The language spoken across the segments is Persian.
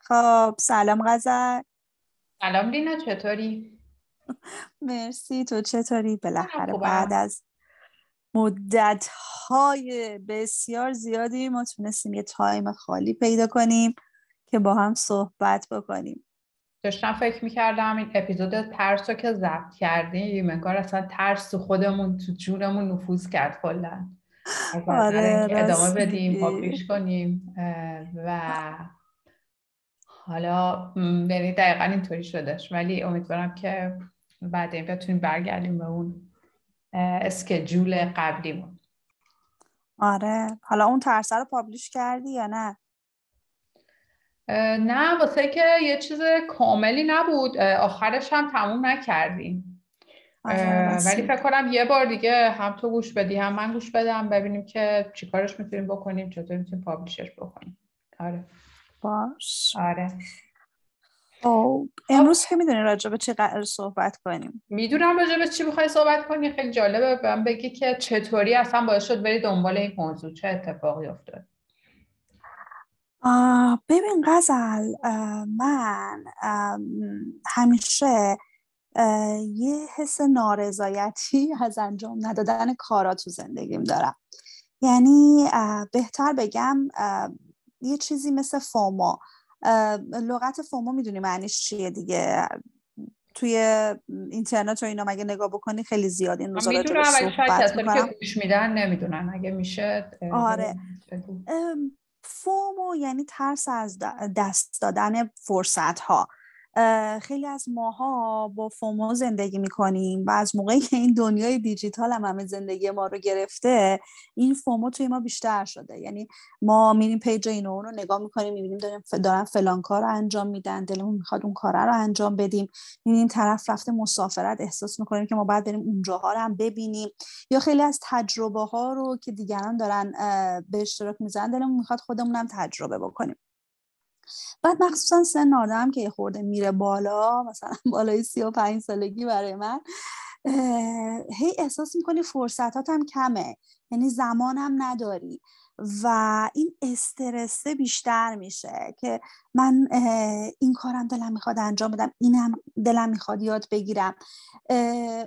خب سلام غزل. سلام لینا چطوری؟ مرسی. تو چطوری؟ بالاخره بعد از مدت های بسیار زیادی ما تونستیم یه تایم خالی پیدا کنیم که با هم صحبت بکنیم. داشتم فکر می‌کردم این اپیزود ترس رو که ضبط کردیم انگار اصلا ترس تو خودمون تو جونمون نفوذ کرد کلا. آره ادامه بدیم پابلیش کنیم و حالا یعنی دقیقا اینطوری شدش ولی امیدوارم که بعد این بتونیم برگردیم به اون اسکجول قبلیمون. آره. حالا اون ترسه رو پابلیش کردی یا نه؟ نه واسه که یه چیز کاملی نبود. آخرش هم تموم نکردیم. آره، ولی فکر کنم یه بار دیگه هم تو گوش بدی هم من گوش بدم ببینیم که چیکارش می‌تونیم بکنیم چطور می‌تونیم پابلیشش بکنیم. آره. باش. آره. خب امروز که می‌دونی راجع به چی قرار صحبت کنیم. می‌دونم راجع به چی بخوای صحبت کنی. خیلی جالبه. من بگی که چطوری اصلا باعث شد بری دنبال این موضوع. چه اتفاقی افتاد؟ ببین غزل من همیشه یه حس نارضایتی از انجام ندادن کارا تو زندگیم دارم. یعنی بهتر بگم یه چیزی مثل فومو. لغت فومو می‌دونی معنیش چیه دیگه؟ توی اینترنت و اینا مگه نگاه بکنی خیلی زیاد. این روزا راجع صحبت که گوش میدن نمی‌دونن. اگه میشه آره. فومو یعنی ترس از دست دادن فرصت ها خیلی از ماها با فومو زندگی می‌کنیم و از موقعی که این دنیای دیجیتال هم همه زندگی ما رو گرفته این FOMO توی ما بیشتر شده. یعنی ما میریم page این رو نگاه می‌کنیم می‌بینیم دارن, دارن فلان کار رو انجام میدن دلمون می‌خواد اون کار رو انجام بدیم. می‌بینیم طرف رفته مسافرت احساس می‌کنیم که ما باید بریم اونجاها رو هم ببینیم. یا خیلی از تجربه ها رو که دیگران دارن به اشتراک می‌ذارن دلمون می‌خواد خودمون هم تجربه بکنیم. بعد مخصوصا سن آدم که یه خورده میره بالا مثلا بالای سی و پنج سالگی برای من هی احساس می‌کنی فرصتات هم کمه یعنی زمانم نداری و این استرسه بیشتر میشه که من این کارم دلم می‌خواد انجام بدم اینم دلم می‌خواد یاد بگیرم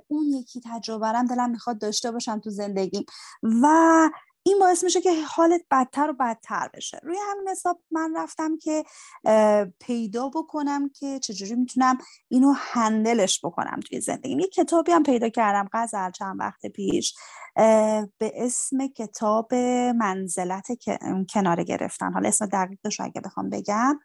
اون یکی تجربه دلم می‌خواد داشته باشم تو زندگیم و این باعث میشه که حالت بدتر و بدتر بشه. روی همین حساب من رفتم که پیدا بکنم که چجوری می‌تونم اینو هندلش بکنم توی زندگیم. یه کتابی هم پیدا کردم غزل چند وقت پیش. به اسم کتاب منزلت کنار گرفتن. حالا اسم دقیقش اگه بخوام بگم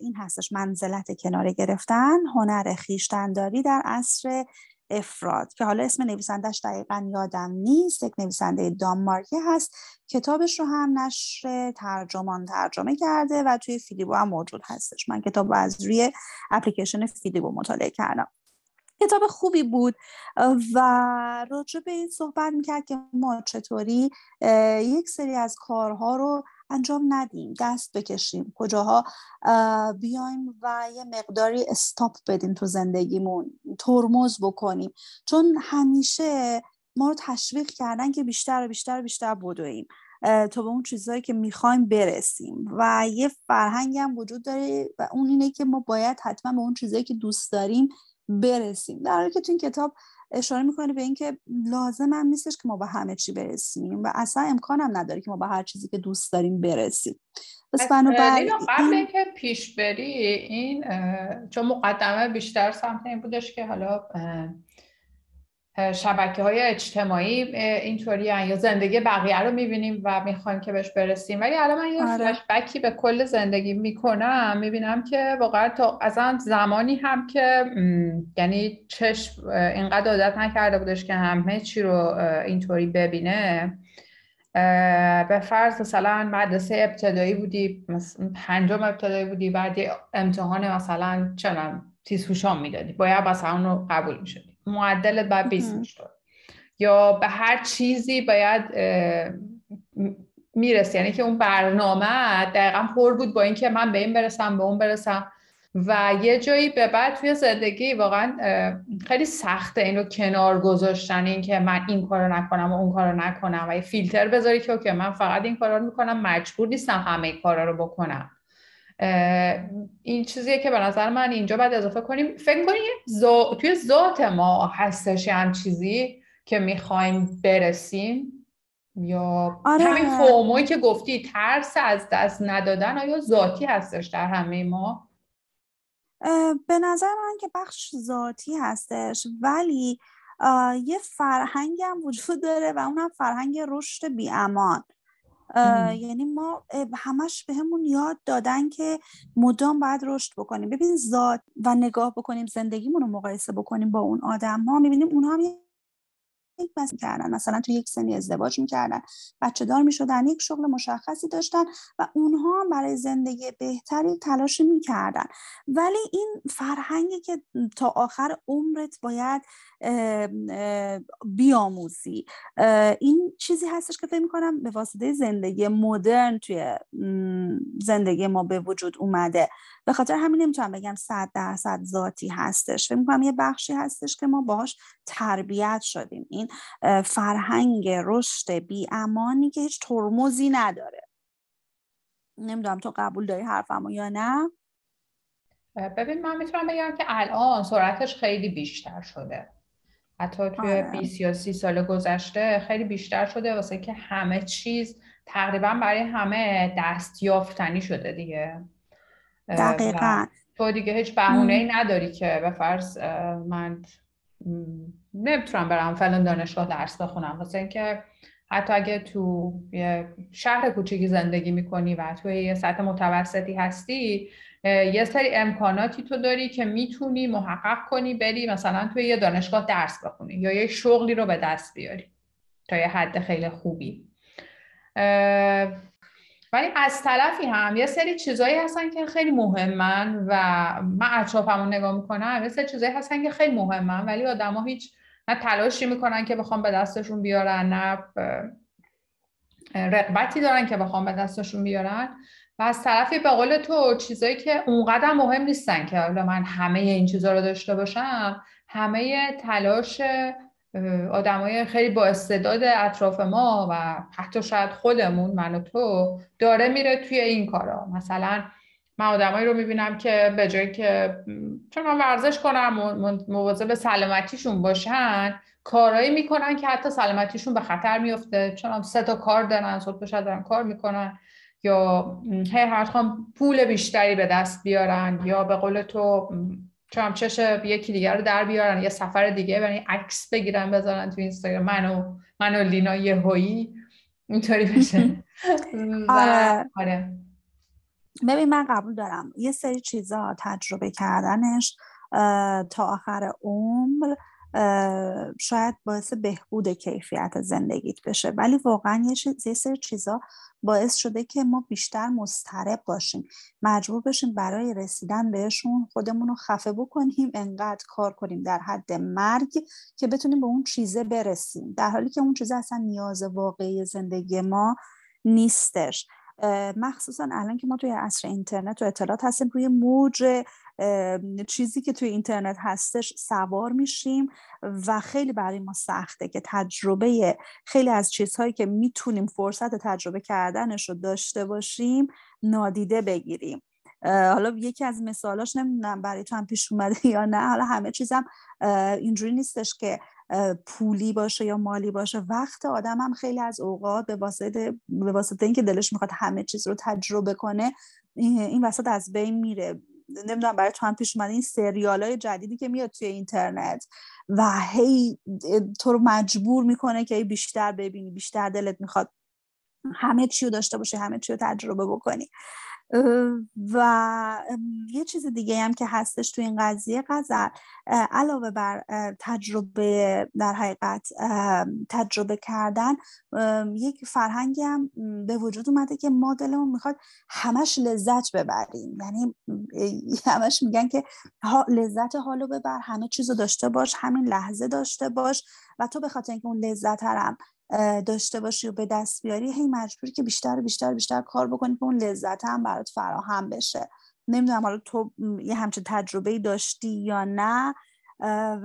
این هستش. منزلت کنار گرفتن. هنر خیشتنداری در عصر افراد که حالا اسم نویسندش دقیقا یادم نیست یک نویسنده دانمارکی هست. کتابش رو هم نشر ترجمان ترجمه کرده و توی فیلیبو هم موجود هستش. من کتاب از روی اپلیکیشن فیلیبو مطالعه کردم. کتاب خوبی بود و راجع به این صحبت می‌کرد که ما چطوری یک سری از کارها رو انجام ندیم دست بکشیم. کجاها؟ بیایم و یه مقداری استاپ بدیم تو زندگیمون ترمز بکنیم. چون همیشه ما رو تشویق کردن که بیشتر و بیشتر و بیشتر بدویم. تا به اون چیزهایی که می‌خوایم برسیم. و یه فرهنگ هم وجود داره و اون اینه که ما باید حتما به اون چیزهایی که دوست داریم برسیم. در حالی که تو این کتاب اشاره می‌کنه به اینکه لازم هم نیستش که ما به همه چی برسیم و اصلا امکان هم نداره که ما به هر چیزی که دوست داریم برسیم. پس بنابراین قبل اینکه پیش بری این چون مقدمه بیشتر سمت این بودش که حالا شبکه های اجتماعی اینطوری یا زندگی بقیه رو می‌بینیم و می‌خوایم که بهش برسیم. ولی الان من یه آره. بکی به کل زندگی می‌کنم. می‌بینم که واقعا تا از زمانی هم که یعنی چشم اینقدر عادت نکرده بودش که همه چی رو اینطوری ببینه. به فرض مثلا مدرسه ابتدایی بودی پنجم ابتدایی بودی بعد امتحان مثلا چنان تیزهوشان می‌دادی باید مثلا اون رو قبول می‌شدی. معدلت باید 20 می‌شد. یا به هر چیزی باید می‌رسی. یعنی که اون برنامه دقیقا پر بود با اینکه من به این برسم به اون برسم. و یه جایی به بعد توی زندگی واقعا خیلی سخته اینو کنار گذاشتن این که من این کارو نکنم و اون کارو نکنم. و یه فیلتر بذاری که اوکی من فقط این کارا رو می‌کنم مجبور نیستم همه کارا رو بکنم. این چیزیه که به نظر من اینجا باید اضافه کنیم. فکر کنیم زا... توی ذات ما هستش هم چیزی که می‌خوایم برسیم؟ یا آره. همین فوموی که گفتی ترس از دست ندادن آیا ذاتی هستش در همه ما؟ به نظر من که بخش ذاتی هستش ولی یه فرهنگ هم وجود داره و اونم فرهنگ رشد بیامان. یعنی ما همش به همون یاد دادن که مدام باید رشد بکنیم. ببین ذات و نگاه بکنیم زندگیمون رو مقایسه بکنیم با اون آدم ها می‌بینیم اونها هم یک کردن. مثلا تو یک سنی ازدواج می‌کردن بچه دار می‌شدن یک شغل مشخصی داشتن و اونها هم برای زندگی بهتری تلاش می‌کردن. ولی این فرهنگی که تا آخر عمرت باید بیاموزی این چیزی هستش که فکر می‌کنم به واسطه زندگی مدرن توی زندگی ما به وجود اومده. به خاطر همین نمی‌تونم بگم صد درصد ذاتی هستش. فکر می‌کنم یه بخشی هستش که ما باهاش تربیت شدیم. این فرهنگ رشد بی امانی که هیچ ترمزی نداره. نمی‌دونم تو قبول داری حرفمو یا نه؟ ببین من می‌تونم بگم که الان سرعتش خیلی بیشتر شده. حتی توی 20 آره. یا 30 سال گذشته خیلی بیشتر شده واسه که همه چیز تقریبا برای همه دستیافتنی شده دیگه. دقیقا. تو دیگه هیچ بهونه ای نداری که به فرض من نمی‌تونم برم فلان دانشگاه درس بخونم. واسه اینکه حتی اگه تو یه شهر کوچیکی زندگی می‌کنی و توی یه سطح متوسطی هستی یه سری امکاناتی تو داری که می‌تونی محقق کنی بری مثلا توی یه دانشگاه درس بخونی یا یه شغلی رو به دست بیاری تا یه حد خیلی خوبی. ولی از طرفی هم یه سری چیزایی هستن که خیلی مهمن و من اطرافمون نگاه می‌کنم. یه سری چیزایی هستن که خیلی مهمن ولی آدما هیچ نه تلاشی می‌کنن که بخوام به دستشون بیارن نه رقبتی دارن که بخوام به دستشون بیارن. و از طرفی به قول تو چیزایی که اونقدر مهم نیستن که حالا من همه این چیزها رو داشته باشم همه تلاش آدمای خیلی با استعداد اطراف ما و حتی شاید خودمون من و تو داره میره توی این کارا. مثلا من آدمایی رو می‌بینم که به جایی که چون ورزش کنم به سلامتیشون باشن کارایی می‌کنن که حتی سلامتیشون به خطر میفته چون سه تا کار دارن صبح شب دارن کار می‌کنن. یا هی هر پول بیشتری به دست بیارن یا به قول تو چون چش یکی دیگر رو در بیارن یه سفر دیگه برای عکس بگیرن بذارن تو اینستاگرام. منو منو لینا یه هایی اینطوری بشه. آره. ببین من قبول دارم. یه سری چیزا تجربه کردنش تا آخر عمر شاید باعث بهبود کیفیت زندگیت بشه. ولی واقعا یه سری چیزا باعث شده که ما بیشتر مضطرب باشیم. مجبور بشیم برای رسیدن بهشون خودمون رو خفه بکنیم انقدر کار کنیم در حد مرگ که بتونیم به اون چیزه برسیم. در حالی که اون چیزه اصلا نیاز واقعی زندگی ما نیستش. مخصوصا الان که ما توی عصر اینترنت و اطلاعات هستیم روی موج چیزی که توی اینترنت هستش سوار میشیم و خیلی برای ما سخته که تجربه خیلی از چیزهایی که می‌تونیم فرصت تجربه کردنش رو داشته باشیم نادیده بگیریم. حالا یکی از مثالاش نمی‌دونم برای تو هم پیش اومده یا نه حالا همه چیزم اینجوری نیستش که پولی باشه یا مالی باشه وقت آدم هم خیلی از اوقات به واسطه به واسطه اینکه دلش می‌خواد همه چیز رو تجربه کنه این وسط از بین میره. نمی‌دونم برای تو هم پیش اومده این سریال های جدیدی که میاد توی اینترنت و هی تو رو مجبور می‌کنه که بیشتر ببینی بیشتر دلت می‌خواد همه چی رو داشته باشی همه چی رو تجربه بکنی. و یه چیز دیگه هم که هستش تو این قضیه قذر علاوه بر تجربه در حقیقت تجربه کردن یک فرهنگی هم به وجود اومده که ما دلمون می‌خواد همش لذت ببریم. یعنی همش میگن که لذت حالو ببر همه چیز رو داشته باش همین لحظه داشته باش و تو به خاطر اینکه اون لذت هم داشته باشی و به دست بیاری هی مجبوری که بیشتر و بیشتر بیشتر کار بکنی که اون لذت هم برات فراهم بشه. نمی‌دونم حالا تو یه همچین تجربه داشتی یا نه؟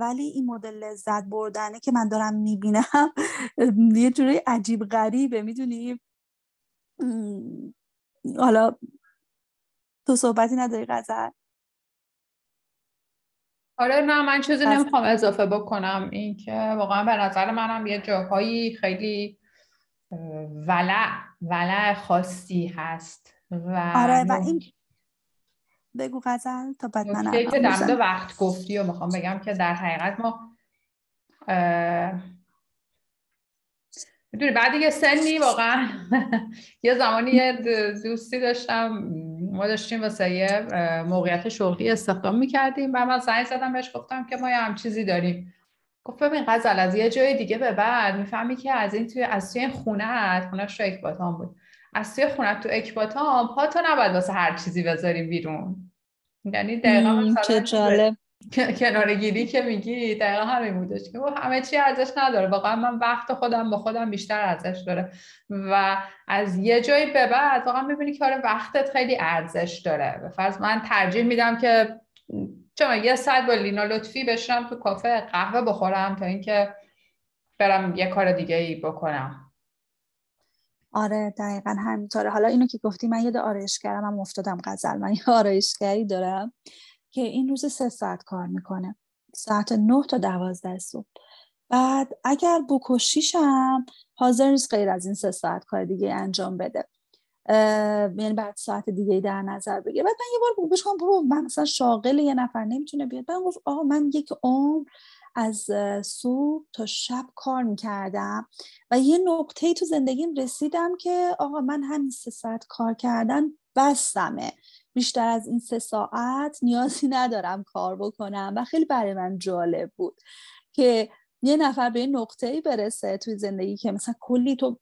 ولی این مدل لذت بردنه که من دارم می‌بینم یه جوری عجیب غریبه می‌دونی؟ حالا تو صحبتی نداری غزل؟ آره نه من چیزی نمی‌خوام اضافه بکنم. این که واقعا به نظر منم یه جاهایی خیلی ولع ولع خاصی هست و آره و این بگو غزل تا بعد من که در وقت گفتی و می‌خوام بگم که در حقیقت ما می‌دونی بعد یه سنی واقعا یه زمانی یه دوستی داشتم. ما داشتیم واسه یه موقعیت شغلی استخدام می‌کردیم و من زنگ زدم بهش گفتم که ما یه هم چیزی داریم. گفت ببین غزل از یه جای دیگه به بعد می‌فهمی که از این توی از توی خونت خونش تو اکباتان بود. از توی خونت تو اکباتان پا تو نباید واسه هر چیزی بذاریم بیرون. یعنی دقیقا مثلا کنار گیری که میگی دقیقا همین بودش که همه چی ارزش نداره. واقعا من وقت خودم با خودم بیشتر ارزش داره. و از یه جایی به بعد واقعا می‌بینی که آره وقتت خیلی ارزش داره. به فرض من ترجیح میدم که چون یه ساعت با لینا لطفی بشنم تو کافه قهوه بخورم تا اینکه برم یه کار دیگه ای بکنم. آره دقیقا همینطوره. حالا اینو که گفتی من یاد آرایشگرم هم افتادم غزل. من یه آرایشگری دارم. که این روز سه ساعت کار می‌کنه. ساعت نه تا دوازده صبح. بعد اگر بکشیشم حاضر نیست غیر از این سه ساعت کار دیگه انجام بده. یعنی بعد ساعت دیگه در نظر بگیره بعد من یه بار بهش برو من مثلا شاغل یه نفر نمی‌تونه بیاد. بعد گفت آقا من یک عمر از صبح تا شب کار می‌کردم و یه نقطه تو زندگیم رسیدم که آقا من همین سه ساعت کار کردن بستمه. بیشتر از این سه ساعت نیازی ندارم کار بکنم و خیلی برای من جالب بود که یه نفر به این نقطه ای برسه توی زندگی که مثلا کلی تو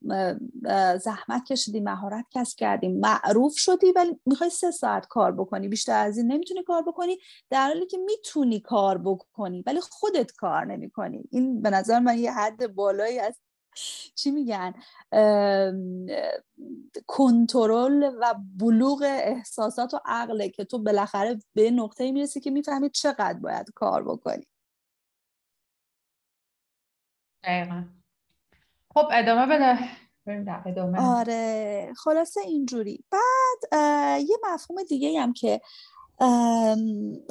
زحمت کشیدی مهارت کسب کردی معروف شدی ولی می‌خوای سه ساعت کار بکنی بیشتر از این نمی‌تونی کار بکنی در حالی که می‌تونی کار بکنی ولی خودت کار نمی‌کنی. این به نظر من یه حد بالایی از چی میگن؟ کنترل و بلوغ احساسات و عقله که تو بالاخره به نقطه می‌رسی که می‌فهمی چقدر باید کار بکنی. دقیقا. خب ادامه بده. ادامه. آره خلاصه اینجوری. بعد یه مفهوم دیگه هم که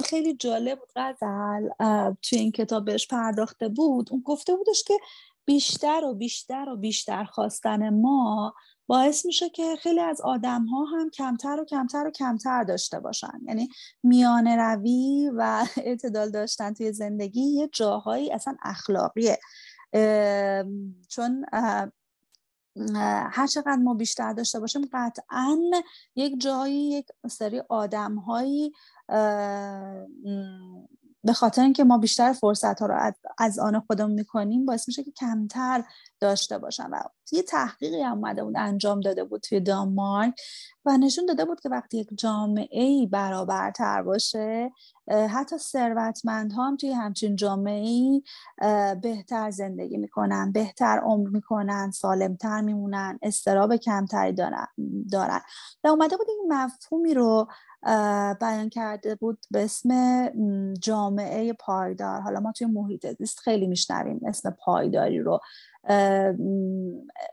خیلی جالب بود غزل توی این کتاب بهش پرداخته بود. اون گفته بودش که بیشتر و بیشتر و بیشتر خواستن ما باعث میشه که خیلی از آدم ها هم کمتر و کمتر و کمتر داشته باشن. یعنی میانه روی و اعتدال داشتن توی زندگی یه جاهایی اصلا اخلاقیه. چون هر چقدر ما بیشتر داشته باشیم قطعا یک جایی یک سری آدم هایی به خاطر اینکه ما بیشتر فرصت ها رو از آن خودمون می‌کنیم باعث میشه که کمتر داشته باشن و یه تحقیقی هم اومده بود انجام داده بود توی دانمارک و نشون داده بود که وقتی یک جامعه ای برابرتر باشه حتی ثروتمند هم توی همچین جامعه ای بهتر زندگی می‌کنن بهتر عمر می‌کنن سالمتر میمونن استراب کمتری دارن. و اومده بود این مفهومی رو بیان کرده بود به اسم جامعه پایدار. حالا ما توی محیط زیست خیلی میشنویم اسم پایداری رو.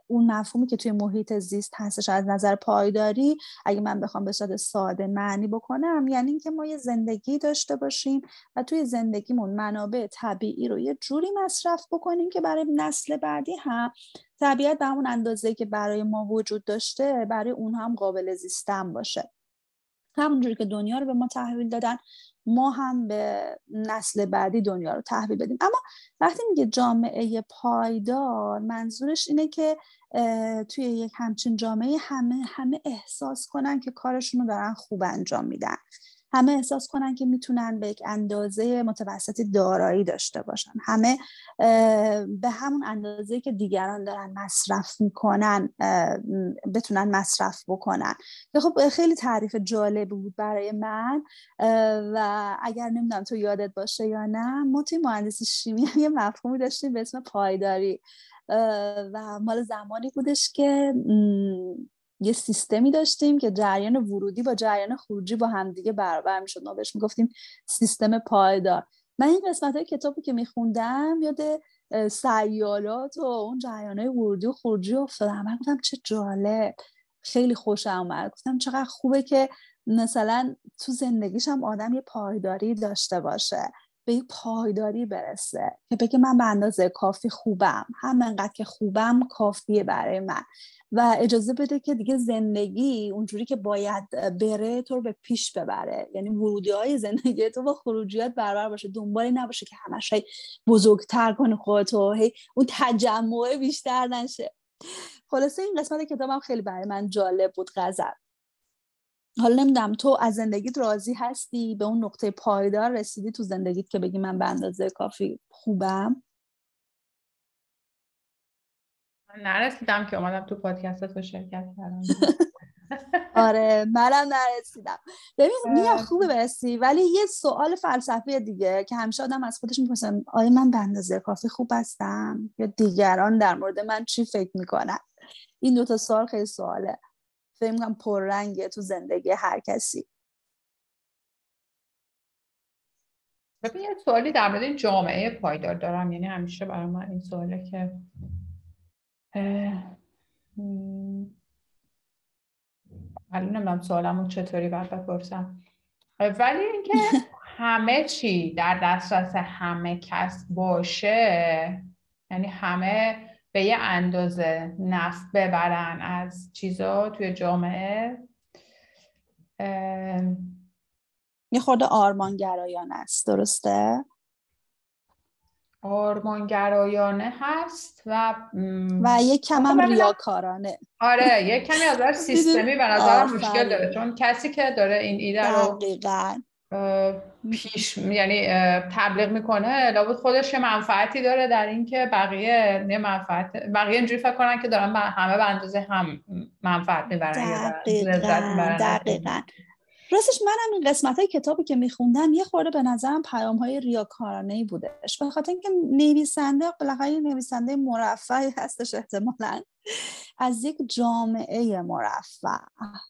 اون مفهومی که توی محیط زیست هستش از نظر پایداری اگه من بخوام به صورت ساده معنی بکنم یعنی اینکه ما یه زندگی داشته باشیم و توی زندگیمون منابع طبیعی رو یه جوری مصرف بکنیم که برای نسل بعدی هم طبیعت به همون اندازه که برای ما وجود داشته برای اون هم قابل زیستن باشه. همونجوری که دنیا رو به ما تحویل دادن ما هم به نسل بعدی دنیا رو تحویل بدیم. اما وقتی میگه جامعه پایدار منظورش اینه که توی یک همچین جامعه همه همه احساس کنن که کارشون رو دارن خوب انجام میدن. همه احساس کنن که می‌تونن به یک اندازه متوسطی دارایی داشته باشن. همه به همون اندازه که دیگران دارن مصرف می‌کنن بتونن مصرف بکنن. که خب خیلی تعریف جالب بود برای من. و اگر نمی‌دونم تو یادت باشه یا نه ما توی مهندسی شیمی یه مفهومی داشتیم به اسم پایداری. و مال زمانی بودش که یه سیستمی داشتیم که جریان ورودی با جریان خروجی با همدیگه برابر می‌شد. ما بهش می‌گفتیم سیستم پایدار. من این قسمت های کتابی که میخوندم یاد سیالات و اون جریان های ورودی و خروجی افتادم. من گفتم چه جالب. خیلی خوشم اومد. گفتم چقدر خوبه که مثلا تو زندگیش هم آدم یه پایداری داشته باشه. به یه پایداری برسه که بگه من به اندازه کافی خوبم. هم انقدر که خوبم کافیه برای من. و اجازه بده که دیگه زندگی اونجوری که باید بره تو رو به پیش ببره. یعنی ورودی های زندگی تو با خروجیات برابر باشه. دنبالی نباشه که همش بزرگتر کنی خودتو هی اون تجمع بیشتر نشه. خلاصه این قسمت کتابم خیلی برای من جالب بود غزل. حالا نمی‌دونم تو از زندگیت راضی هستی؟ به اون نقطه پایدار رسیدی تو زندگیت که بگی من به اندازه کافی خوبم؟ نرسیدم که اومدم تو پادکست تو شرکت کردم. آره منم نرسیدم. ببین میا خوبه برسی ولی یه سوال فلسفی دیگه که همیشه آدم از خودش می‌پرسه آیا من به اندازه کافی خوب هستم؟ یا دیگران در مورد من چی فکر می‌کنن؟ این دوتا سوال خیلی سواله. فکر می‌کنم پررنگه تو زندگی هر کسی. ببین یه سوالی در مورد جامعه پایدار دارم. یعنی همیشه برای من این سواله که حالا نمی‌دونم سوالمون چطوری باید بپرسم ولی اینکه همه چی در دسترس همه کس باشه یعنی همه به یه اندازه نفت ببرن از چیزا توی جامعه. یه خورده آرمانگرایان است درسته؟ آرمانگرایانه هست و و یه کم هم ریاکارانه. آره یه کمی از سیستمی به نظرم مشکل داره چون کسی که داره این ایده رو پیش یعنی تبلیغ می‌کنه. لابد خودش یه منفعتی داره در اینکه بقیه یه منفعت بقیه اینجوری فکر کنن که دارن همه به اندازه هم منفعت می‌برن دقیقا دقیقا. راستش منم این قسمت های کتابی که میخوندم یه خورده به نظرم پیام های ریاکارانه ای بودش. به خاطر اینکه نویسنده بالاخره نویسنده مرفعی هستش احتمالا. از یک جامعه مرفع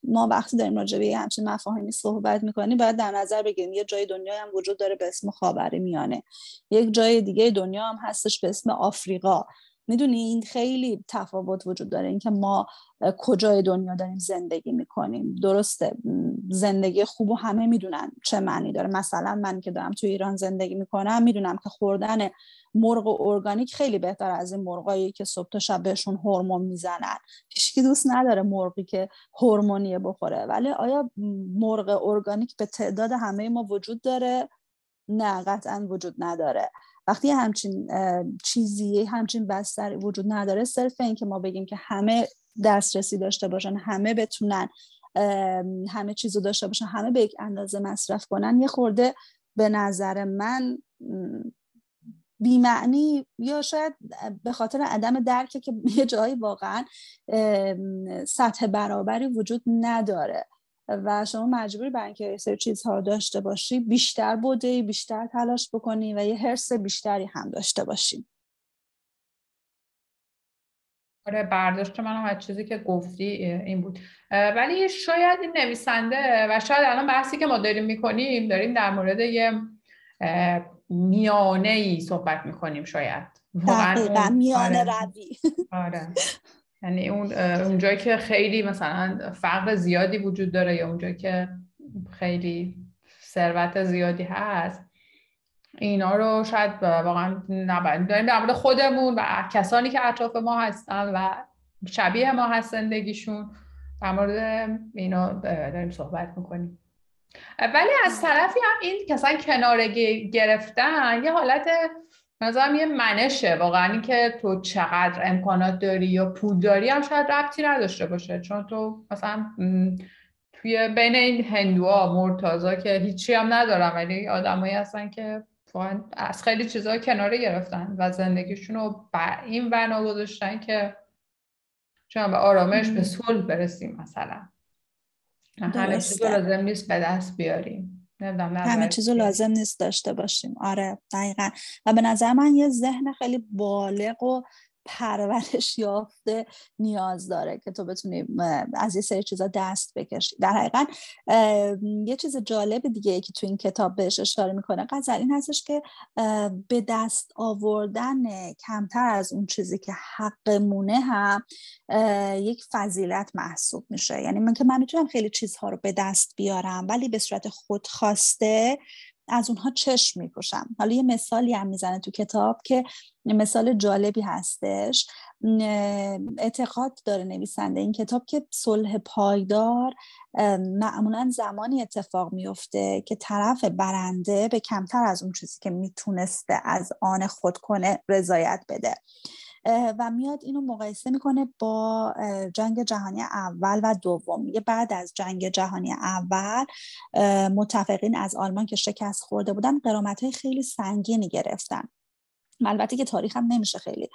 ما وقتی داریم راجع به همچین مفاهیمی صحبت می‌کنیم باید در نظر بگیریم یه جای دنیا هم وجود داره به اسم خاور میانه یک جای دیگه دنیا هم هستش به اسم آفریقا. می‌دونی این خیلی تفاوت وجود داره اینکه ما کجای دنیا داریم زندگی می‌کنیم. درسته زندگی خوب و همه می‌دونن چه معنی داره. مثلا من که دارم تو ایران زندگی می‌کنم می‌دونم که خوردن مرغ و ارگانیک خیلی بهتر از این مرغایی که صبح تا شب بهشون هورمون می‌زنن. هیچکی دوست نداره مرغی که هورمونیه بخوره. ولی آیا مرغ ارگانیک به تعداد همه ما وجود داره؟ نه قطعا وجود نداره. وقتی همچین چیزی همچین بستری وجود نداره صرف این که ما بگیم که همه دسترسی داشته باشن همه بتونن همه چیزو داشته باشن همه به یک اندازه مصرف کنن یه خورده به نظر من بیمعنی یا شاید به خاطر عدم درکه که یه جایی واقعا سطح برابری وجود نداره. و شما مجبوری برای اینکه سر چیزها داشته باشی بیشتر بوده بیشتر تلاش بکنی و یه حرس بیشتری هم داشته باشی. آره برداشت منم از چیزی که گفتی این بود. ولی شاید این نویسنده و شاید الان بحثی که ما داریم می‌کنیم داریم در مورد یه میانه ای صحبت می‌کنیم شاید. دقیقا میانه. روی. آره. یعنی اون اونجایی که خیلی مثلا فقر زیادی وجود داره یا اونجایی که خیلی ثروت زیادی هست اینا رو شاید واقعا نباید. داریم در مورد خودمون و کسانی که اطراف ما هستن و شبیه ما هست زندگیشون در مورد اینا داریم صحبت می‌کنیم. ولی از طرفی هم این کسان کنار گرفتن یه حالت نظرم یه منشه. واقعا که تو چقدر امکانات داری یا پول داری هم شاید ربطی نداشته باشه. چون تو مثلا توی بین این هندوها مرتازا که هیچی هم ندارم. ولی آدمایی هستن که از خیلی چیزها کناره گرفتن و زندگیشون رو بر این بنا گذاشتن که چون به آرامش به صلح برسیم مثلا. همه چیز لازم نیست به دست بیاریم. همه چیزو لازم نیست داشته باشیم. آره دقیقا. و به نظر من یه ذهن خیلی بالغ و پرورش یافته نیاز داره که تو بتونی از یه سری چیزا دست بکشی. در حقیقت یه چیز جالب دیگه که تو این کتاب بهش اشاره می‌کنه قضل این هستش که به دست آوردن کمتر از اون چیزی که حقمونه هم یک فضیلت محسوب میشه. یعنی من که من می‌تونم خیلی چیزها رو به دست بیارم ولی به صورت خودخواسته از اونها چشم میپوشم حالا یه مثالی هم می‌زنه تو کتاب که مثال جالبی هستش. اعتقاد داره نویسنده این کتاب که صلح پایدار معمولا زمانی اتفاق میفته که طرف برنده به کمتر از اون چیزی که می‌تونسته از آن خود کنه رضایت بده. و میاد اینو مقایسه می‌کنه با جنگ جهانی اول و دوم. میگه بعد از جنگ جهانی اول متفقین از آلمان که شکست خورده بودن قرامت های خیلی سنگینی گرفتن. البته که تاریخ هم نمیشه خیلی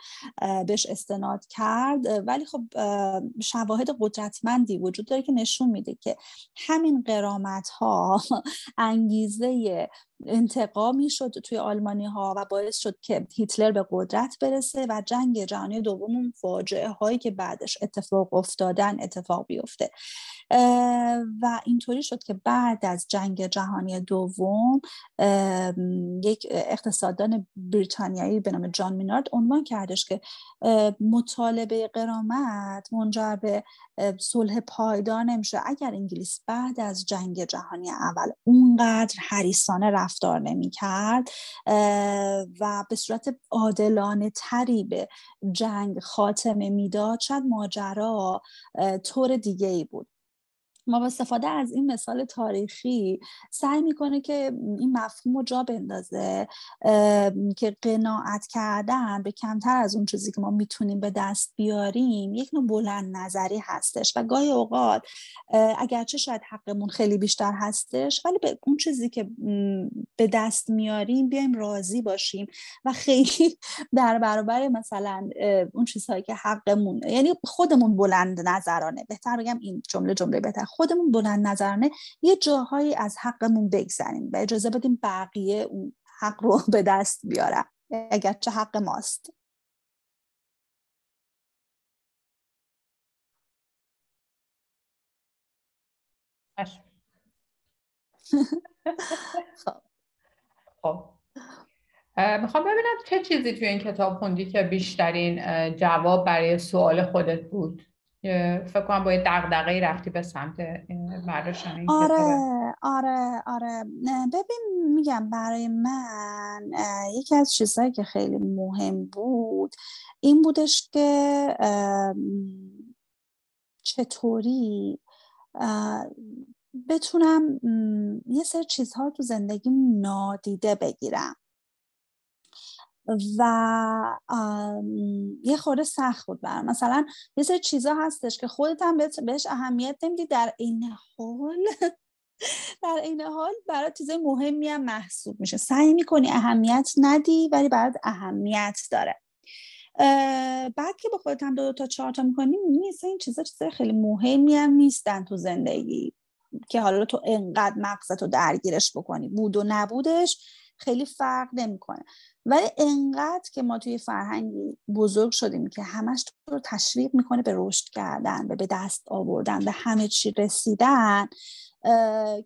بهش استناد کرد. ولی خب شواهد قدرتمندی وجود داره که نشون میده که همین قرامت ها انگیزه انتقامی شد توی آلمانی ها و باعث شد که هیتلر به قدرت برسه و جنگ جهانی دوم اون فاجعه هایی که بعدش اتفاق افتادن اتفاق بیفته. و اینطوری شد که بعد از جنگ جهانی دوم یک اقتصاددان بریتانیایی به نام جان مینارد عنوان کردش که مطالبه قرامت منجر به صلح پایدار نمیشه. اگر انگلیس بعد از جنگ جهانی اول اونقدر حریصانه رفتار نمی‌کرد و به صورت عادلانه تری به جنگ خاتمه می‌داد شاید ماجرا طور دیگه ای بود. ما با استفاده از این مثال تاریخی سعی می‌کنه که این مفهوم رو جا بندازه که قناعت کردن به کمتر از اون چیزی که ما می‌تونیم به دست بیاریم یک نوع بلند نظری هستش و گاهی اوقات اگرچه شاید حقمون خیلی بیشتر هستش ولی به اون چیزی که به دست میاریم بیایم راضی باشیم و خیلی در برابر مثلا اون چیزهایی که حقمون یعنی خودمون بلند نظرانه. بهتر بگم این جمله جمله بهتر. خودمون بلند نظرانه یه جاهایی از حقمون بگذریم و اجازه بدیم بقیه اون حق رو به دست بیارن اگرچه حق ماست. خب, خب. می‌خوام ببینم چه چیزی توی این کتاب خوندی که بیشترین جواب برای سوال خودت بود؟ فکر کنم با یه دغدغه‌ای رفتی به سمت برداشتن آره آره آره. ببین میگم برای من یکی از چیزهایی که خیلی مهم بود این بودش که چطوری بتونم یه سری چیزها تو زندگیم نادیده بگیرم. و یه خورده سخت بود برم مثلا یه سری چیزا هستش که خودت هم بهش اهمیت نمیدی. در این حال در این حال برای چیز مهمی هم محسوب میشه. سعی می‌کنی اهمیت ندی ولی برات اهمیت داره. بعد که به خودت هم دو, دو تا چهار تا می‌کنی می‌بینی این چیزا چیزای خیلی مهمی هم نیستن تو زندگی. که حالا تو انقدر مغزتو درگیرش بکنی. بود و نبودش خیلی فرق نمی‌کنه. ولی انقدر که ما توی فرهنگی بزرگ شدیم که همش رو تشویق می‌کنه به رشد کردن به به دست آوردن به همه چی رسیدن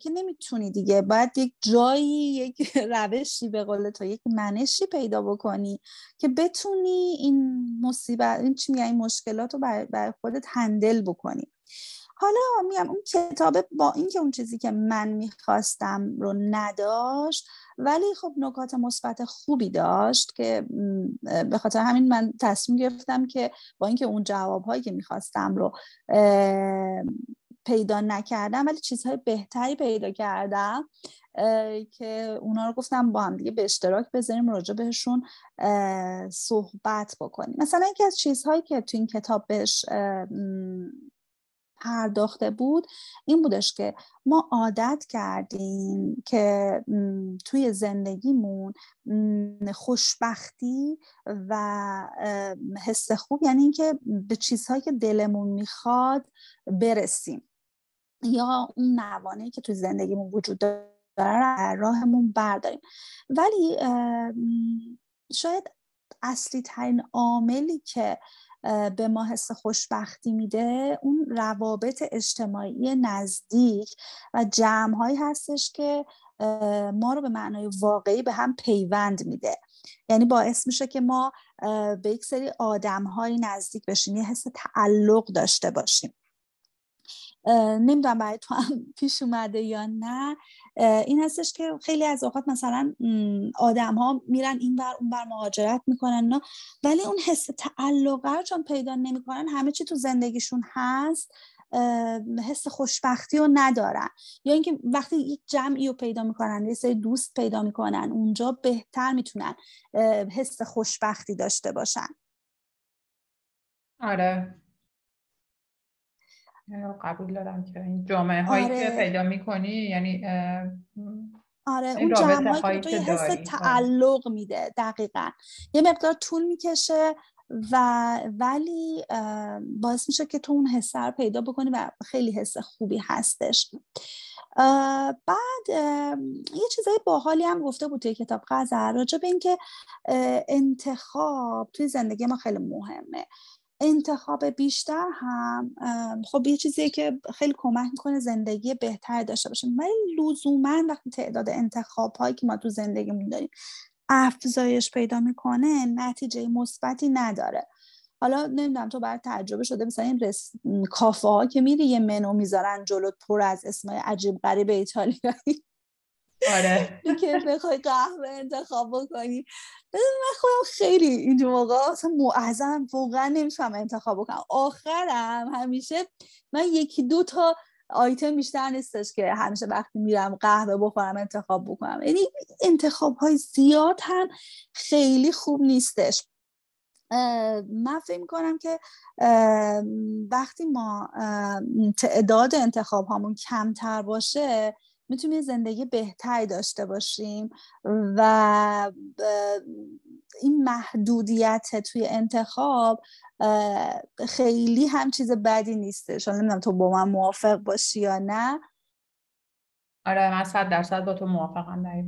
که نمی‌تونی دیگه. باید یک جایی یک روشی به قول تو یک منشی پیدا بکنی که بتونی این مصیبت این چی میگن این مشکلات رو بر خودت هندل بکنی. حالا میگم اون کتابه با اینکه اون چیزی که من می‌خواستم رو نداشت ولی خب نکات مثبت خوبی داشت که به خاطر همین من تصمیم گرفتم که با اینکه اون جوابهایی که می‌خواستم رو پیدا نکردم ولی چیزهای بهتری پیدا کردم که اونا رو گفتم با هم دیگه به اشتراک بذاریم راجع بهشون صحبت بکنیم. مثلا یکی از چیزهایی که تو این کتاب بهش پرداخته بود این بودش که ما عادت کردیم که توی زندگیمون خوشبختی و حس خوب یعنی اینکه به چیزهایی که دلمون می‌خواد برسیم. یا اون نوانه که توی زندگیمون وجود داره راهمون برداریم. ولی شاید اصلی ترین عاملی که به ما حس خوشبختی میده اون روابط اجتماعی نزدیک و جمع هایی هستش که ما رو به معنای واقعی به هم پیوند میده. یعنی باعث میشه که ما به یک سری آدم های نزدیک بشیم یه حس تعلق داشته باشیم. نمی‌دونم برای تو هم پیش اومده یا نه. این هستش که خیلی از اوقات مثلا آدم ها میرن این بر اون بر مهاجرت می‌کنن نه ولی اون حس تعلق رو چون پیدا نمی‌کنن همه چی تو زندگیشون هست حس خوشبختی رو ندارن. یا اینکه وقتی یک جمعی رو پیدا می‌کنن یه سری دوست پیدا می‌کنن اونجا بهتر می‌تونن حس خوشبختی داشته باشن. آره. قبول دارم که این جامعه هایی آره. که پیدا می‌کنی یعنی آره اون جمعه هایی که حس آره. تعلق میده دقیقا یه مقدار طول می‌کشه و ولی باعث میشه که تو اون حس رو پیدا بکنی و خیلی حس خوبی هستش بعد یه چیزای باحالی هم گفته بود توی کتاب قذر راجع به اینکه انتخاب توی زندگی ما خیلی مهمه انتخاب بیشتر هم خب یه چیزیه که خیلی کمک می‌کنه زندگی بهتر داشته باشیم. ولی لزوما وقتی تعداد انتخاب هایی که ما تو زندگیمون داریم افزایش پیدا می‌کنه نتیجه مثبتی نداره. حالا نمی‌دونم تو برای تجربه شده مثلا این رس... کافه ها که میری یه منو می‌ذارن جلوت پر از اسمای عجیب غریب ایتالیایی. آره. که بخوای قهوه انتخاب بکنی. من خودم خیلی این موقع اصلا معظم واقعا نمی‌تونم انتخاب بکنم. آخرم همیشه من یکی دو تا آیتم بیشتر نیستش که همیشه وقتی میرم قهوه بخورم انتخاب بکنم. یعنی انتخاب های زیاد هم خیلی خوب نیستش. من فکر می‌کنم که وقتی ما تعداد انتخاب هامون کمتر باشه می‌تونیم یه زندگی بهتری داشته باشیم و این محدودیت توی انتخاب خیلی هم چیز بدی نیستش. حالا نمی‌دونم تو با من موافق باشی یا نه. آره من صد درصد با تو موافقم در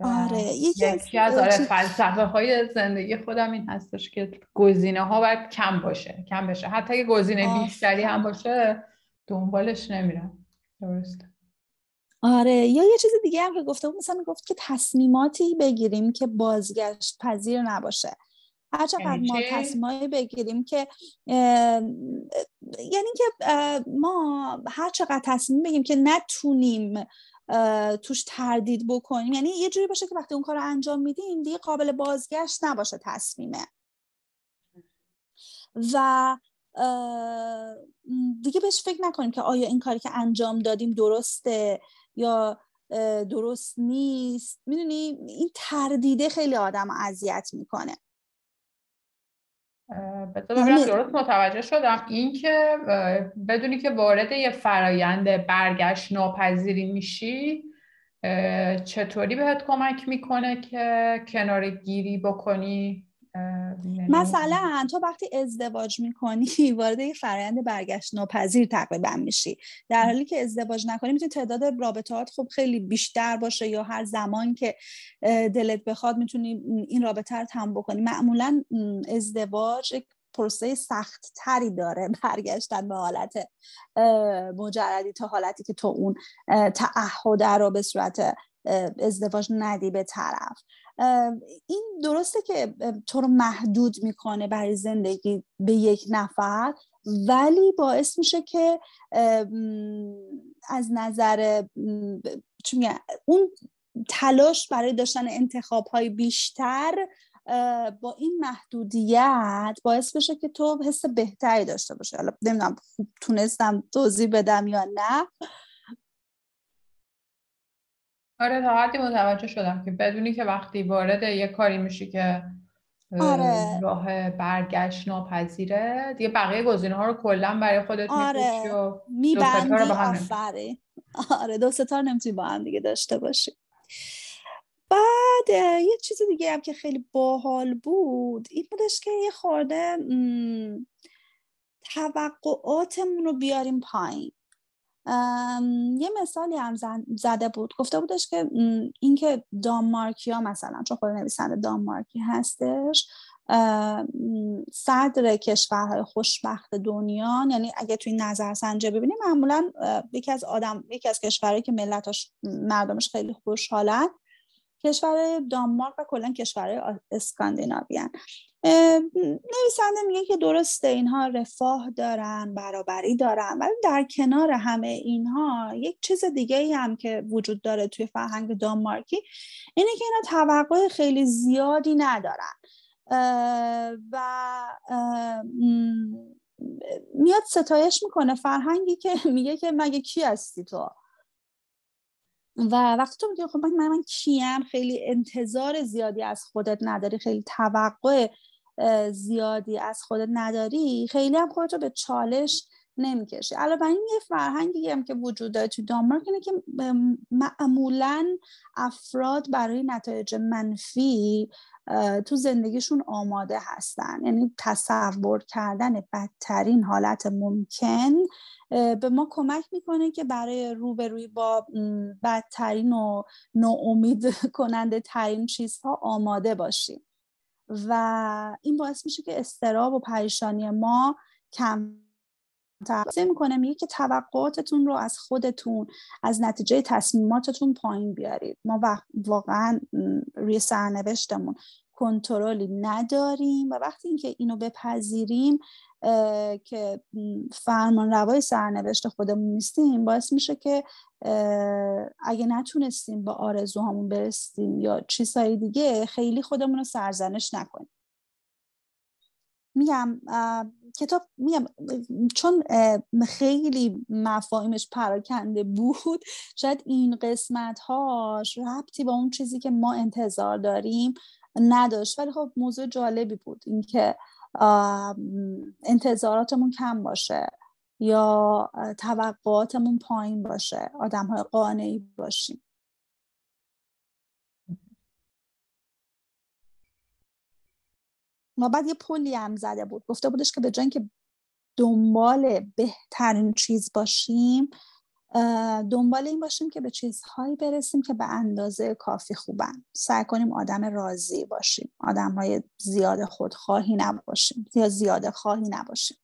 آره یکی از آره فلسفه های زندگی خودم این هستش که گزینه ها باید کم باشه کم بشه. حتی اگه گزینه بیشتری هم باشه دنبالش نمیرم. درسته. آره یا یه چیز دیگه هم که گفته بود مثلا گفت که تصمیماتی بگیریم که بازگشت پذیر نباشه. هر چقدر یعنی ما تصمیمایی بگیریم که یعنی که ما هر چقدر تصمیم بگیم که نتونیم توش تردید بکنیم یعنی یه جوری باشه که وقتی اون کار رو انجام میدیم دیگه قابل بازگشت نباشه تصمیمه. و دیگه بهش فکر نکنیم که آیا این کاری که انجام دادیم درسته. یا درست نیست. می‌دونی؟ این تردیده خیلی آدم اذیت می‌کنه. بذار درست متوجه شدم. این که بدونی که وارد یه فرایند برگشت ناپذیری میشی چطوری بهت کمک می‌کنه که کنار گیری بکنی؟ یعنی مثلا تو وقتی ازدواج می‌کنی وارد یه فرایند برگشت ناپذیر تقریبا میشی. در حالی که ازدواج نکنی می‌تونی تعداد رابطات خب خیلی بیشتر باشه یا هر زمان که دلت بخواد می‌تونی این رابطه رو تم بکنی. معمولا ازدواج پروسه سخت تری داره برگشتن به حالت مجردی تا حالتی که تو اون تعهد رو به صورت ازدواج ندی به طرف. این درسته که تو رو محدود می‌کنه برای زندگی به یک نفر ولی باعث میشه که از نظر اون تلاش برای داشتن انتخاب های بیشتر با این محدودیت باعث بشه که تو حس بهتری داشته باشه حالا نمی‌دونم تونستم توضیح بدم یا نه. آره تا حدی متوجه شدم که بدونی که وقتی وارد یه کاری میشی که آره. راه برگشت ناپذیره دیگه بقیه گزینه ها رو کلا برای خودت آره. و میبندی آفره آره دو ستار نمی‌تونی با هم دیگه داشته باشی بعد یه چیز دیگه هم که خیلی باحال بود این بودش که یه خورده توقعاتمون رو بیاریم پایین یه مثالی هم زده بود. گفته بودش که اینکه دانمارکی ها مثلا چون خود نویسنده دانمارکی هستش صدر کشورهای خوشبخت دنیا یعنی اگه توی نظرسنجی ببینیم معمولا یکی از آدم یکی از کشورهایی که ملتش مردمش خیلی خوشحالن کشور دانمارک و کلا کشورهای اسکاندیناویان نویسنده میگه که درسته اینها رفاه دارن برابری دارن ولی در کنار همه اینها یک چیز دیگه ای هم که وجود داره توی فرهنگ دانمارکی اینه که اینا توقع خیلی زیادی ندارن. و میاد ستایش می‌کنه فرهنگی که میگه که مگه کی هستی تو؟ و وقتی تو میگه خب من, من کیم خیلی انتظار زیادی از خودت نداری خیلی توقع زیادی از خودت نداری خیلی هم خودتو به چالش نمی‌کشی. علاوه این یه فرهنگی هم که وجود داره تو دانمارک اینه که معمولا افراد برای نتایج منفی تو زندگیشون آماده هستن. یعنی تصور کردن بدترین حالت ممکن به ما کمک می‌کنه که برای روبروی با بدترین و ناامید کننده ترین چیزها آماده باشیم. و این باعث میشه که استراب و پریشانی ما کم توصیه می‌کنه میگه که توقعاتتون رو از خودتون از نتیجه تصمیماتتون پایین بیارید. ما واقعا روی سرنوشتمون کنترلی نداریم و وقتی اینکه اینو بپذیریم که فرمان روای سرنوشت خودمون نیستیم باعث میشه که اگه نتونستیم با آرزوهامون برسیم یا چیزهای دیگه خیلی خودمون رو سرزنش نکنیم. میگم کتاب میگم چون خیلی مفاهیمش پراکنده بود شاید این قسمت هاش ربطی با اون چیزی که ما انتظار داریم نداشت. ولی خب موضوع جالبی بود اینکه انتظاراتمون کم باشه یا توقعاتمون پایین باشه آدم های قانعی باشیم. و بعد یه پلی هم زده بود. گفته بودش که به جای که دنبال بهترین چیز باشیم دنبال این باشیم که به چیزهایی برسیم که به اندازه کافی خوبن. سعی کنیم آدم راضی باشیم آدم های زیاد خودخواهی نباشیم یا زیاد خواهی نباشیم.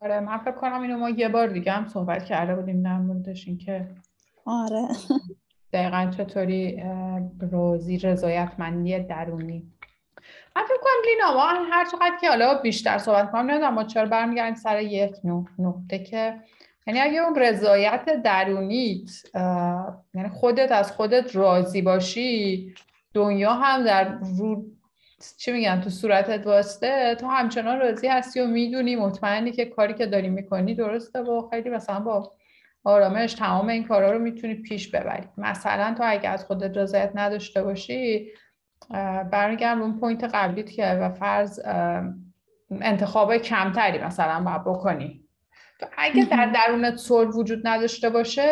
آره من فکر کنم اینو ما یه بار دیگه هم صحبت کرده بودیم در موردش این که آره. دقیقا چطوری روزی رضایتمندی درونی؟ من فکر کنم لینا ما هر چقدر که حالا بیشتر صحبت کنم نمی‌دونم ما چرا برمیگردیم سر یک نقطه که یعنی اگه اون رضایت درونیت یعنی خودت از خودت راضی باشی دنیا هم در رو چی میگن تو صورتت واسطه تو همچنان راضی هستی و می‌دونی مطمئنی که کاری که داری می‌کنی درسته و خیلی مثلا با آرامش تمام این کارا رو می‌تونی پیش ببری. مثلا تو اگه از خودت رضایت نداشته باشی برمیگردم اون point قبلیت که و فرض انتخاب کمتری مثلا باید بکنی. اگه در درونت صلح وجود نداشته باشه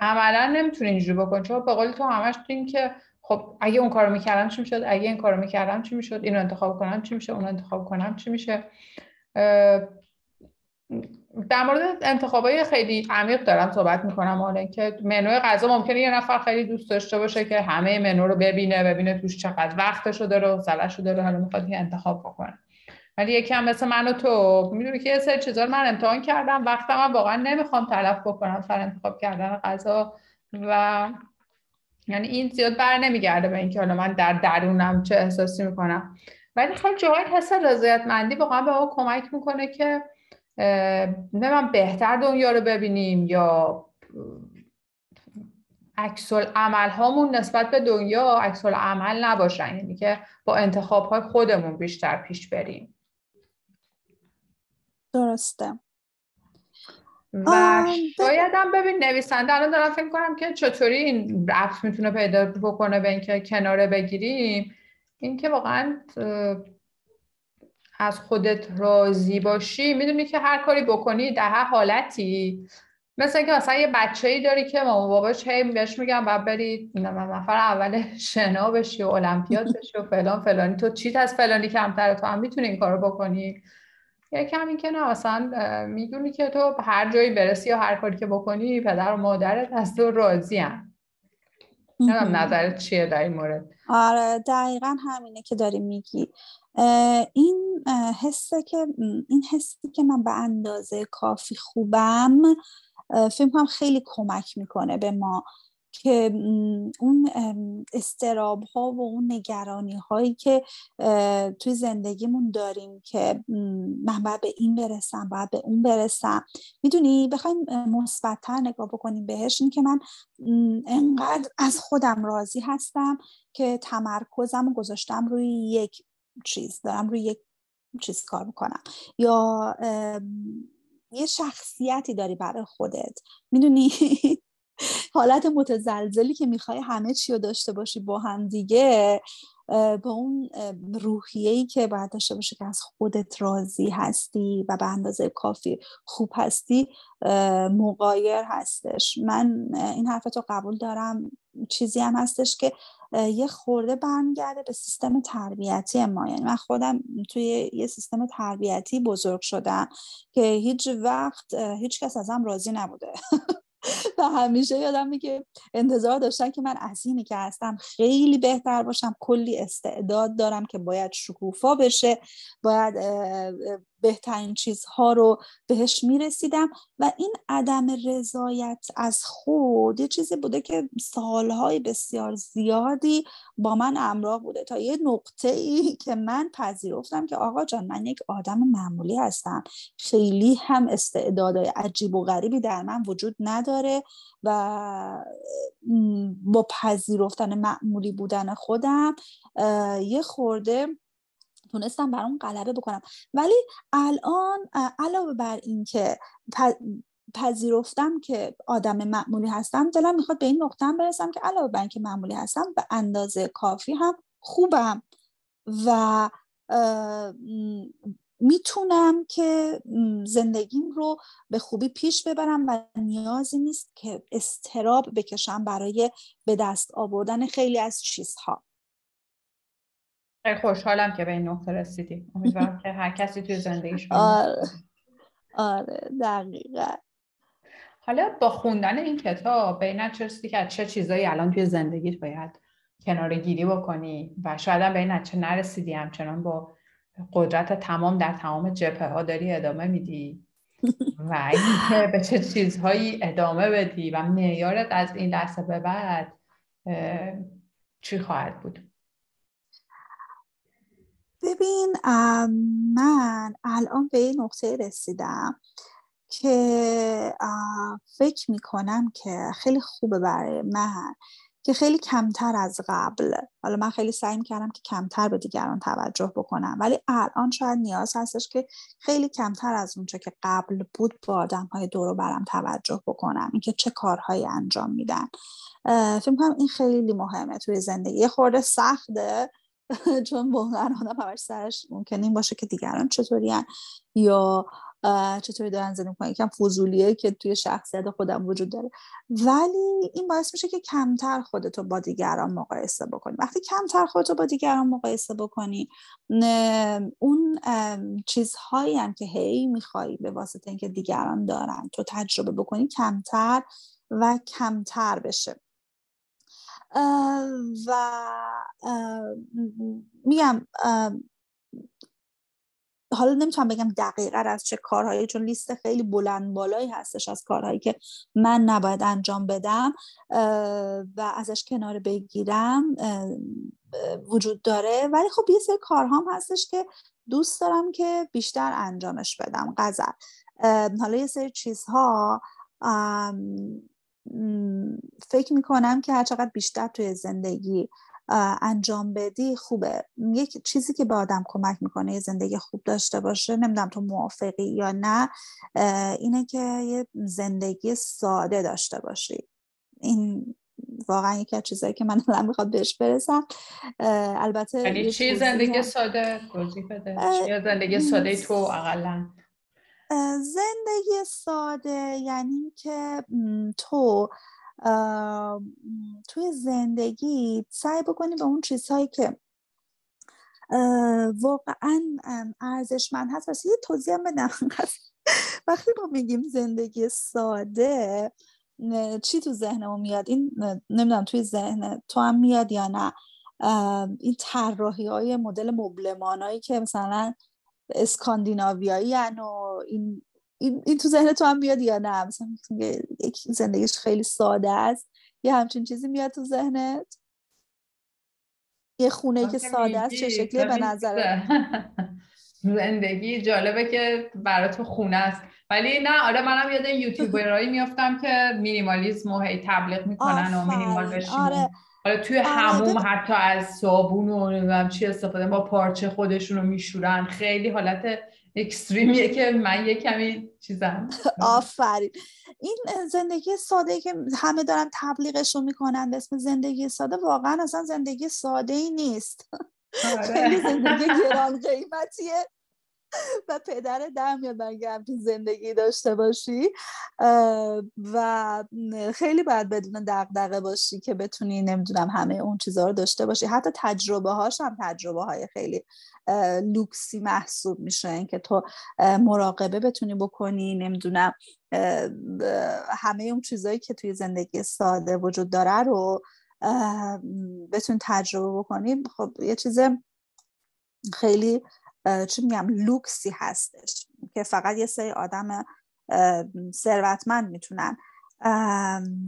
عملا نمی‌تونی اینجوری بکنی. چون به قول تو همش این که خب اگه اون کارو می‌کردم چی می‌شد؟ اگه این کارو می‌کردم چی می‌شد؟ اینو انتخاب کنم چی میشه؟ اون انتخاب کنم چی میشه؟ در مورد انتخابای خیلی عمیق دارم صحبت می‌کنم حالا که منوی غذا ممکنه یه نفر خیلی دوست داشته باشه که همه منو رو ببینه ببینه توش چقدر وقتشو داره و سلشو داره حالا می‌خواد انتخاب بکنه. ولی یکی هم مثل من و تو می‌دونی که یه سری چیزا من امتحان کردم وقتم من واقعا نمی‌خوام تلف بکنم سر انتخاب کردن غذا و یعنی این زیاد بر نمیگرده به اینکه حالا من در درونم چه احساسی می‌کنم. ولی خب جاهای حس رضایتمندی واقعا به ما کمک می‌کنه که من بهتر دنیا رو ببینیم یا عکس عمل هامون نسبت به دنیا عکس عمل نباشن یعنی که با انتخاب های خودمون بیشتر پیش بریم. درسته. و شاید هم ببین نویسنده الان دارم فکر کنم که چطوری این رفت می‌تونه پیدا بکنه به اینکه کناره بگیریم. اینکه واقعا از خودت راضی باشی می‌دونی که هر کاری بکنی در هر حالتی. مثل اینکه مثلا یه بچه ای داری که مامان باباش هی بهش میگم باید بری نفر اول شنا بشی و المپیاد بشی و فلان فلانی. تو چیت از فلانی کمتره تو هم می‌تونی این کارو بکنی. یکم این که نه اصلا می‌دونی که تو هر جایی برسی یا هر کاری که بکنی پدر و مادرت از تو راضی هم نظرت چیه در این مورد. آره دقیقا همینه که داری میگی. این حسه که این حسی که من به اندازه کافی خوبم فکر کنم خیلی کمک می‌کنه به ما. که اون استراب ها و اون نگرانی هایی که توی زندگیمون داریم که من باید به این برسم باید به اون برسم. می‌دونی؟ بخوایم مثبتتر نگاه بکنیم بهش. این که من انقدر از خودم راضی هستم که تمرکزم گذاشتم روی یک چیز. دارم روی یک چیز کار می‌کنم. یا یه شخصیتی داری برای خودت. می‌دونی؟ حالت متزلزلی که می‌خوای همه چی رو داشته باشی با هم دیگه با اون روحیه‌ای که باید داشته باشه که از خودت راضی هستی و به اندازه کافی خوب هستی مقایر هستش. من این حرفتو قبول دارم. چیزی هم هستش که یه خورده برمیگرده به سیستم تربیتی ما. یعنی من خودم توی یه سیستم تربیتی بزرگ شدم که هیچ وقت هیچ کس ازم راضی نبوده. و همیشه یادم میگه انتظار داشتن که من اینی که هستم خیلی بهتر باشم کلی استعداد دارم که باید شکوفا بشه باید بهترین چیزها رو بهش می‌رسیدم و این عدم رضایت از خود یه چیزی بوده که سالهای بسیار زیادی با من امراه بوده. تا یه نقطه ای که من پذیرفتم که آقا جان من یک آدم معمولی هستم. خیلی هم استعدادهای عجیب و غریبی در من وجود نداره. و با پذیرفتن معمولی بودن خودم یه خورده تونستم بر اون غلبه بکنم. ولی الان علاوه بر اینکه پذیرفتم که آدم معمولی هستم دلم می‌خواد به این نقطه برسم که علاوه بر اینکه معمولی هستم به اندازه کافی هم خوبم. و می‌تونم که زندگیم رو به خوبی پیش ببرم و نیازی نیست که استراب بکشم برای به دست آوردن خیلی از چیزها. خیلی خوشحالم که به این نقطه رسیدی. امیدوارم که هر کسی توی زندگیش آره. آره دقیقا. حالا با خوندن این کتاب به این رسیدی که چه چیزایی الان توی زندگیت باید کنار گیری بکنی و شاید هم به این نرسیدی همچنان با قدرت تمام در تمام جبهه ها داری ادامه میدی. و اینکه به چه چیزهایی ادامه بدی و معیارت از این لحظه به بعد چی خواهد بود؟ ببین من الان به این نقطه رسیدم که فکر می‌کنم که خیلی خوبه برای من که خیلی کمتر از قبل. حالا من خیلی سعی کردم که کمتر به دیگران توجه بکنم. ولی الان شاید نیاز هستش که خیلی کمتر از اونچه که قبل بود با آدم های دور برم توجه بکنم. اینکه چه کارهایی انجام میدن. فکر کنم این خیلی مهمه توی زندگی. خورده سخته. چون واقعا آدم همش سرش ممکن این باشه که دیگران چطوری یا چطوری دارن زندگی می‌کنن؟ یکم فضولیه که توی شخصیت خودم وجود داره. ولی این باعث میشه که کمتر خودتو با دیگران مقایسه بکنی. وقتی کمتر خودتو با دیگران مقایسه بکنی اون چیزهایی هم که هی میخوایی به واسطه اینکه دیگران دارن تو تجربه بکنی کمتر و کمتر بشه. و میگم حالا نمی‌تونم بگم دقیقا از چه کارهایی چون لیست خیلی بلند بالایی هستش از کارهایی که من نباید انجام بدم و ازش کنار بگیرم وجود داره. ولی خب یه سری کارهام هستش که دوست دارم که بیشتر انجامش بدم. غزل. حالا یه سری چیزها فکر می‌کنم که هر چقدر بیشتر توی زندگی انجام بدی خوبه. یک چیزی که به آدم کمک می‌کنه یه زندگی خوب داشته باشه نمی‌دونم تو موافقی یا نه اینه که یه زندگی ساده داشته باشی. این واقعا یکی از چیزایی که من الان می‌خواد بهش برسم. البته یعنی چی؟ زندگی ساده توضیح بده. یا زندگی ساده تو اقلا. زندگی ساده یعنی که تو توی زندگی سعی بکنی به اون چیزهایی که واقعا ارزشمند هست. واسه یه توضیح بدم. وقتی ما میگیم زندگی ساده چی تو ذهنمون میاد؟ این نمی‌دونم توی ذهن تو هم میاد یا نه؟ این طراحی های مدل مبلمان هایی که مثلا اسکاندیناویایی و این این, این تو ذهن تو هم میاد یا نه؟ مثلا یک زندگیش خیلی ساده است یه همچین چیزی میاد تو ذهنت؟ یه خونه که ساده است چه شکلی به نظر؟ زندگی جالبه که برای تو خونه است. ولی نه آره منم یاد یوتیوبرایی میافتم که مینیمالیسم و هی تبلیغ می‌کنن و مینیمال بشیم آره. آره توی آره هموم حتی از صابون و نمی‌دونم چی استفاده با پارچه خودشون رو میشورن. خیلی حالت اکستریمیه که من یه کمی چیزم. آفرین. این زندگی ساده که همه دارن تبلیغش رو می‌کنن به اسم زندگی ساده واقعا اصلا زندگی ساده ای نیست. آره. خیلی زندگی گران قیمتیه و پدر در میاد برای همچین زندگی داشته باشی. و خیلی باید بدون دقدقه باشی که بتونی نمی‌دونم همه اون چیزها رو داشته باشی. حتی تجربه هاش هم تجربه های خیلی لوکسی محسوب میشه. اینکه تو مراقبه بتونی بکنی نمی‌دونم همه اون چیزهایی که توی زندگی ساده وجود داره رو بتونی تجربه بکنی. خب یه چیز خیلی چی میگم لوکسی هستش که فقط یه سری آدم ثروتمند می‌تونن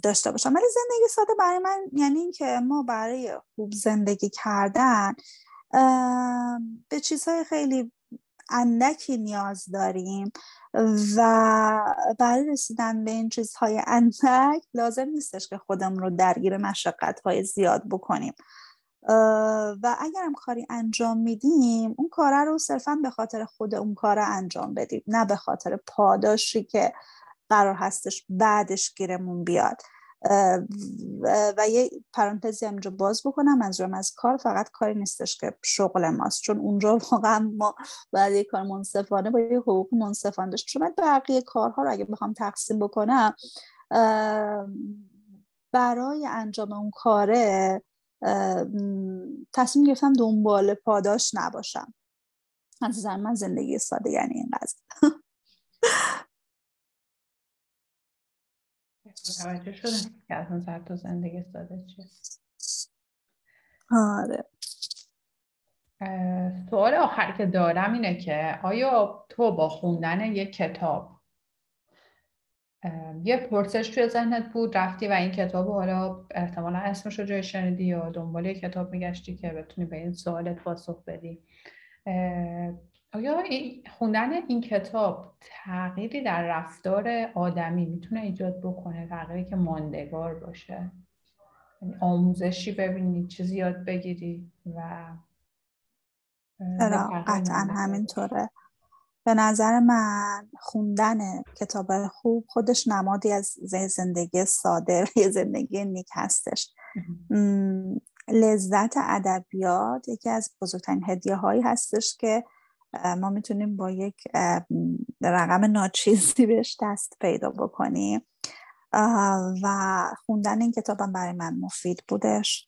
داشته باشن. ولی زندگی ساده برای من یعنی اینکه ما برای خوب زندگی کردن به چیزهای خیلی اندکی نیاز داریم و برای رسیدن به این چیزهای اندک لازم نیستش که خودمون رو درگیر مشقت های زیاد بکنیم. و اگر هم کاری انجام میدیم اون کاره رو صرفا به خاطر خود اون کار انجام بدیم نه به خاطر پاداشی که قرار هستش بعدش گیرمون بیاد. و یه پرانتزی اینجا باز بکنم منظورم از کار فقط کاری نیستش که شغل ماست چون اونجا واقعا ما باید یه کار منصفانه با یه حقوق منصفانه داشت چون بقیه کارها رو اگه بخوام تقسیم بکنم برای انجام اون کاره تصمیم گرفتم دنبال پاداش نباشم. از من زندگی ساده یعنی این قضیه. توجه شدم که اصلا تو زندگی ساده چیه. آره. سوال آخر که دارم اینه که آیا تو با خوندن یک کتاب یه پرسش توی ذهنت بود رفتی و این کتاب حالا احتمالا اسمش رو جای شنیدی یا دنبال کتاب میگشتی که بتونی به این سوالت پاسخ بدی؟ آیا خوندن این کتاب تغییری در رفتار آدمی می‌تونه ایجاد بکنه؟ تغییری که ماندگار باشه؟ یعنی آموزشی ببینی چیزی یاد بگیری و قطعا همینطوره. به نظر من خوندن کتاب خوب خودش نمادی از زندگی ساده یه زندگی نیک هستش. لذت ادبیات یکی از بزرگترین هدیه هایی هستش که ما می‌تونیم با یک رقم ناچیزی بهش دست پیدا بکنیم. و خوندن این کتابم برای من مفید بودش.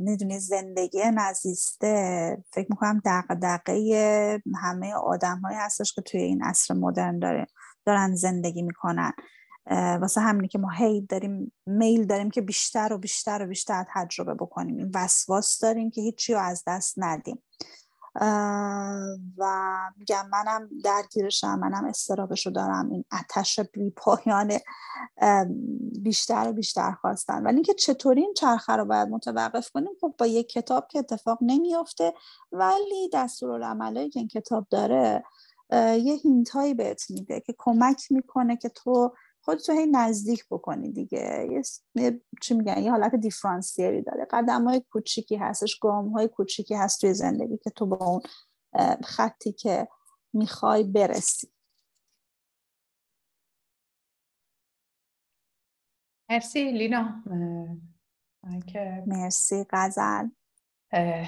می‌دونی زندگی نزیسته فکر می‌کنم دقدقه همه آدم های هستش که توی این عصر مدرن داره دارن زندگی می‌کنن. واسه همینی که ما هی داریم میل داریم که بیشتر و بیشتر و بیشتر تجربه بکنیم. این وسواس داریم که هیچی رو از دست ندیم. و میگم منم درگیرشم منم استرابشو دارم. این آتش بی پایان بیشتر و بیشتر خواستن. ولی اینکه چطوری این چرخه رو باید متوقف کنیم خب با یک کتاب که اتفاق نمیافته ولی دستورالعملایی که این کتاب داره یه هینت هایی بهت میده که کمک می‌کنه که تو خودتو هی نزدیک بکنی دیگه. یه چی میگن؟ یه حالت دیفرانسیری داره. قدم های کوچیکی هستش گام های کوچیکی هست توی زندگی که تو با اون خطی که می‌خوای برسی. مرسی لینا. مرسی. غزل.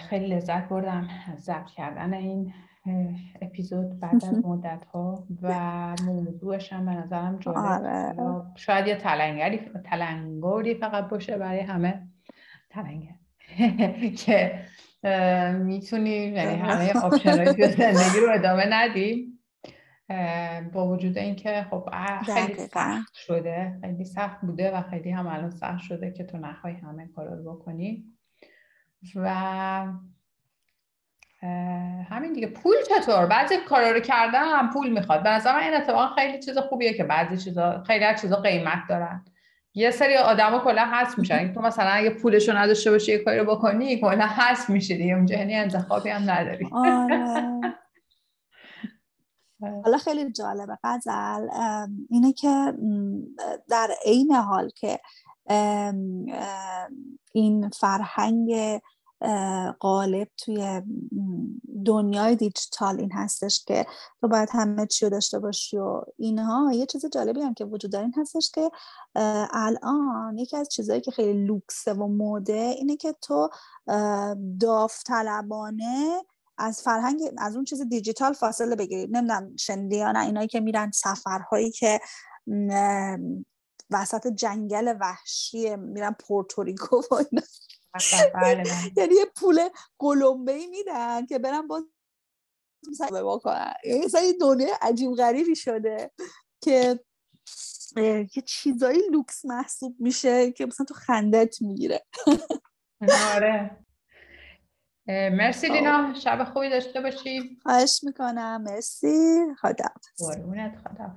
خیلی لذت بردم ضبط کردن این اپیزود بعد از مدت ها و موضوعش هم به نظرم جالب آره. شاید یه تلنگری تلنگری فقط باشه برای همه تلنگر که می‌تونیم یعنی همه آپشن زندگی رو ادامه ندیم با وجود اینکه خب خیلی سخت شده. خیلی سخت بوده و خیلی هم الان سخت شده که تو نخوای همه کارا رو بکنی. و همین دیگه. پول چطور؟ بعضی کارا رو کردن هم پول می‌خواد. به نظر من این اتفاقا خیلی چیز خوبیه که بعضی چیزا خیلی از چیزا قیمت دارن. یه سری آدما کلا هست میشن. تو مثلا اگه پولشو نداشته باشی یه کاری رو بکنی کلا هست میشه دیگه. اونجا یعنی انتخابی هم نداری. آره. حالا خیلی جالبه. غزل اینه که در عین حال که این فرهنگ غالب توی دنیای دیجیتال این هستش که تو باید همه چی رو داشته باشی و اینها یه چیز جالبی هم که وجود داره این هستش که الان یکی از چیزهایی که خیلی لوکسه و موده اینه که تو داوطلبانه از فرهنگ از اون چیز دیجیتال فاصله بگیری نمی‌دونم شنیدی یا نه اینایی که میرن سفرهایی که وسط جنگل وحشی میرن پورتوریکو و. یعنی یه پول قلمبه ای میدن که برن با بکنن. یعنی مثلا یه دنیا عجیب غریبی شده که یه چیزایی لوکس محسوب میشه که مثلا تو خندت می‌گیره. آره. مرسی دینا خب. شب خوبی داشته باشی. خواهش می‌کنم. مرسی. خدا قربونت خدا